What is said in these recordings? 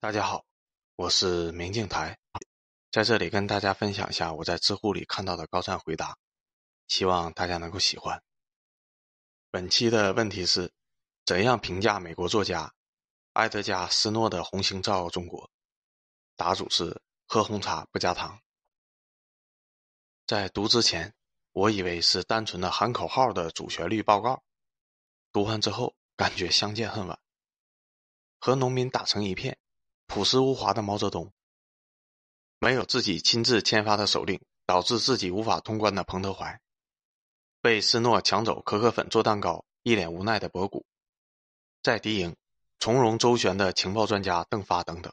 大家好，我是明镜台，在这里跟大家分享一下我在知乎里看到的高赞回答，希望大家能够喜欢。本期的问题是：怎样评价美国作家埃德加·斯诺的《红星照耀中国》？答主是喝红茶不加糖。在读之前，我以为是单纯的喊口号的主旋律报告，读完之后感觉相见恨晚，和农民打成一片。朴实无华的毛泽东，没有自己亲自签发的手令，导致自己无法通关的彭德怀，被斯诺抢走可可粉做蛋糕，一脸无奈的博古，在敌营从容周旋的情报专家邓发等等，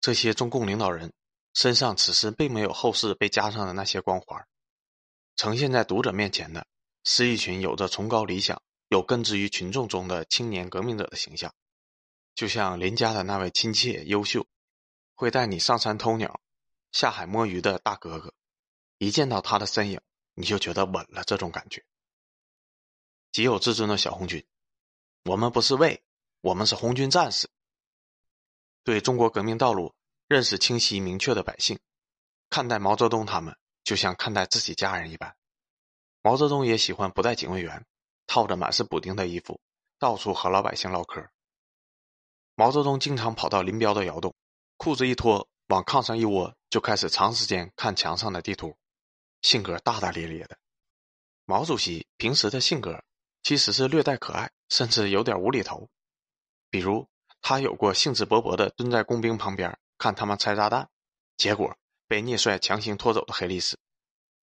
这些中共领导人身上此时并没有后世被加上的那些光环，呈现在读者面前的是一群有着崇高理想、有根植于群众中的青年革命者的形象。就像邻家的那位亲切优秀、会带你上山偷鸟、下海摸鱼的大哥哥，一见到他的身影，你就觉得稳了。这种感觉，极有自尊的小红军，我们不是卫，我们是红军战士。对中国革命道路认识清晰明确的百姓，看待毛泽东他们就像看待自己家人一般。毛泽东也喜欢不带警卫员，套着满是补丁的衣服，到处和老百姓唠嗑。毛泽东经常跑到林彪的窑洞，裤子一脱，往炕上一窝，就开始长时间看墙上的地图，性格大大咧咧的。毛主席平时的性格其实是略带可爱，甚至有点无厘头。比如，他有过兴致勃勃的蹲在工兵旁边看他们拆炸弹，结果被聂帅强行拖走的黑历史。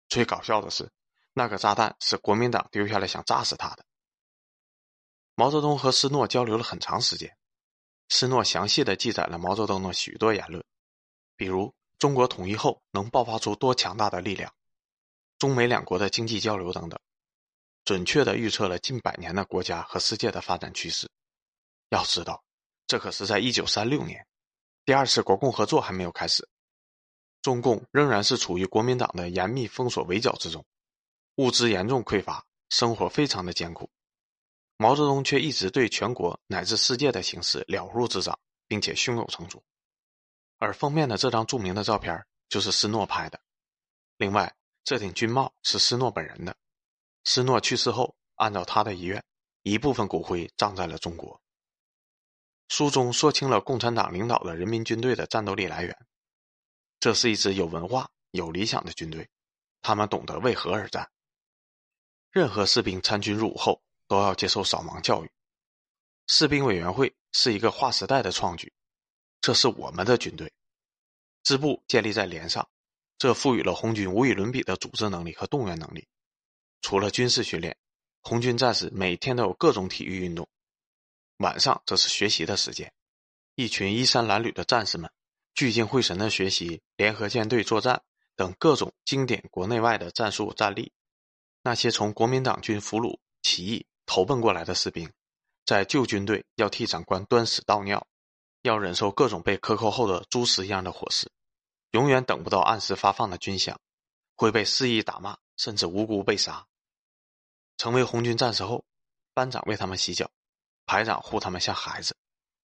最搞笑的是，那个炸弹是国民党丢下来想炸死他的。毛泽东和斯诺交流了很长时间。斯诺详细的记载了毛泽东的许多言论，比如中国统一后能爆发出多强大的力量，中美两国的经济交流等等，准确的预测了近百年的国家和世界的发展趋势。要知道，这可是在一九三六年，第二次国共合作还没有开始，中共仍然是处于国民党的严密封锁围剿之中，物资严重匮乏，生活非常的艰苦。毛泽东却一直对全国乃至世界的形势了如指掌，并且胸有成竹。而封面的这张著名的照片就是斯诺拍的。另外，这顶军帽是斯诺本人的。斯诺去世后，按照他的遗愿，一部分骨灰葬在了中国。书中说清了共产党领导的人民军队的战斗力来源，这是一支有文化、有理想的军队，他们懂得为何而战。任何士兵参军入伍后。都要接受扫盲教育。士兵委员会是一个划时代的创举，这是我们的军队。支部建立在连上，这赋予了红军无与伦比的组织能力和动员能力。除了军事训练，红军战士每天都有各种体育运动。晚上则是学习的时间，一群衣衫褴褛的战士们聚精会神地学习联合舰队作战等各种经典国内外的战术战例。那些从国民党军俘虏起义。投奔过来的士兵，在旧军队要替长官端屎倒尿，要忍受各种被克扣后的猪食一样的伙食，永远等不到按时发放的军饷，会被肆意打骂，甚至无辜被杀。成为红军战士后，班长为他们洗脚，排长护他们像孩子，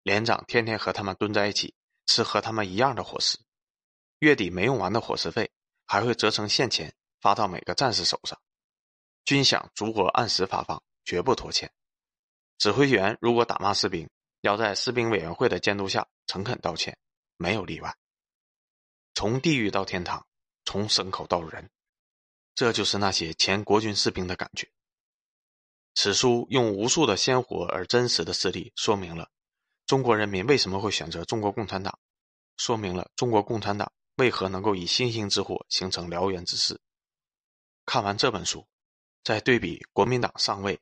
连长天天和他们蹲在一起吃和他们一样的伙食，月底没用完的伙食费还会折成现钱发到每个战士手上，军饷足额按时发放。绝不拖欠。指挥员如果打骂士兵，要在士兵委员会的监督下诚恳道歉，没有例外。从地狱到天堂，从牲口到人，这就是那些前国军士兵的感觉。此书用无数的鲜活而真实的事例，说明了中国人民为什么会选择中国共产党，说明了中国共产党为何能够以星星之火形成燎原之势。看完这本书，再对比国民党上位。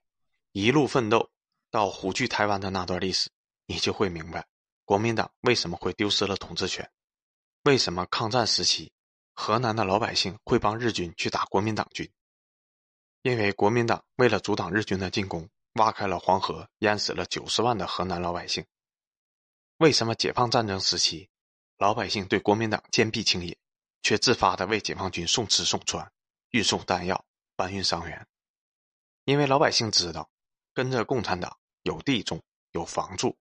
一路奋斗到虎踞台湾的那段历史，你就会明白国民党为什么会丢失了统治权，为什么抗战时期河南的老百姓会帮日军去打国民党军，因为国民党为了阻挡日军的进攻，挖开了黄河，淹死了九十万的河南老百姓。为什么解放战争时期老百姓对国民党坚壁清野，却自发的为解放军送吃送穿、运送弹药、搬运伤员？因为老百姓知道。跟着共产党有地种有房住，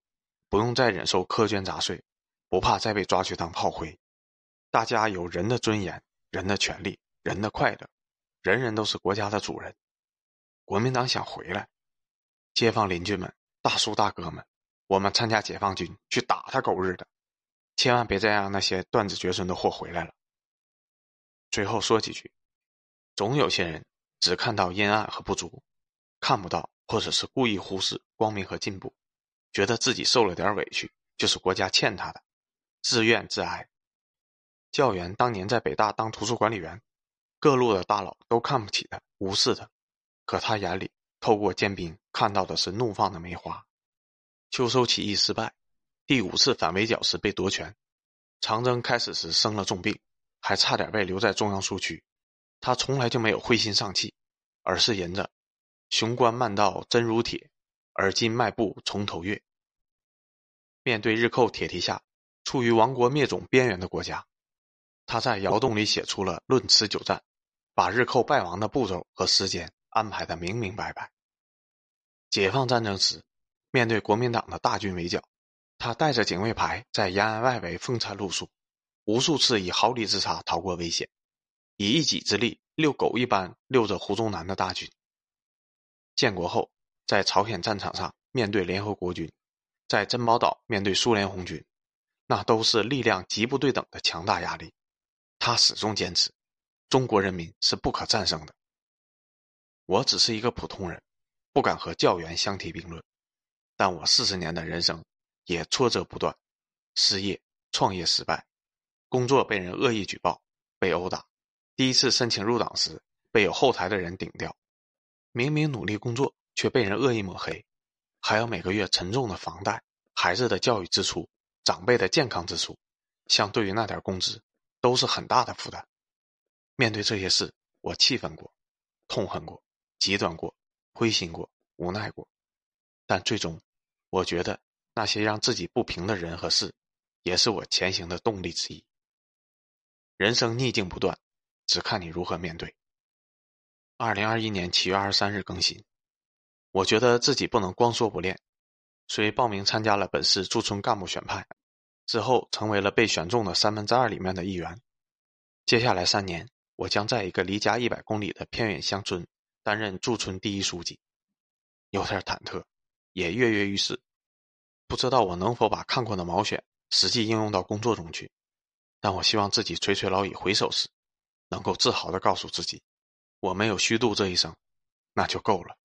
不用再忍受苛捐杂税，不怕再被抓去当炮灰。大家有人的尊严、人的权利、人的快乐，人人都是国家的主人。国民党想回来，街坊邻居们、大叔大哥们，我们参加解放军去打他狗日的！千万别再让那些断子绝孙的货回来了。最后说几句，总有些人只看到阴暗和不足，看不到或者是故意忽视光明和进步，觉得自己受了点委屈就是国家欠他的，自怨自哀。教员当年在北大当图书管理员，各路的大佬都看不起他，无视他，可他眼里透过坚冰看到的是怒放的梅花。秋收起义失败。第五次反围剿时被夺权，长征开始时生了重病，还差点被留在中央苏区。他从来就没有灰心丧气，而是吟着“雄关漫道真如铁，而今迈步从头越”。面对日寇铁蹄下，处于亡国灭种边缘的国家，他在窑洞里写出了《论持久战》，把日寇败亡的步骤和时间安排的明明白白。解放战争时，面对国民党的大军围剿。他带着警卫排在延安外围风餐露宿，无数次以毫厘之差逃过危险，以一己之力遛狗一般遛着胡宗南的大军。建国后，在朝鲜战场上面对联合国军，在珍宝岛面对苏联红军，那都是力量极不对等的强大压力。他始终坚持，中国人民是不可战胜的。我只是一个普通人，不敢和教员相提并论，但我四十年的人生。也挫折不断，失业、创业失败，工作被人恶意举报，被殴打。第一次申请入党时，被有后台的人顶掉。明明努力工作，却被人恶意抹黑，还有每个月沉重的房贷、孩子的教育支出、长辈的健康支出，相对于那点工资，都是很大的负担。面对这些事，我气愤过，痛恨过，极端过，灰心过，无奈过，但最终，我觉得。那些让自己不平的人和事，也是我前行的动力之一。人生逆境不断，只看你如何面对。二零二一年七月二十三日更新。我觉得自己不能光说不练，所以报名参加了本市驻村干部选派，之后成为了被选中的三分之二里面的一员。接下来三年，我将在一个离家一百公里的偏远乡村担任驻村第一书记，有点忐忑，也跃跃欲试。不知道我能否把看过的毛选实际应用到工作中去，但我希望自己垂垂老矣回首时，能够自豪地告诉自己，我没有虚度这一生，那就够了。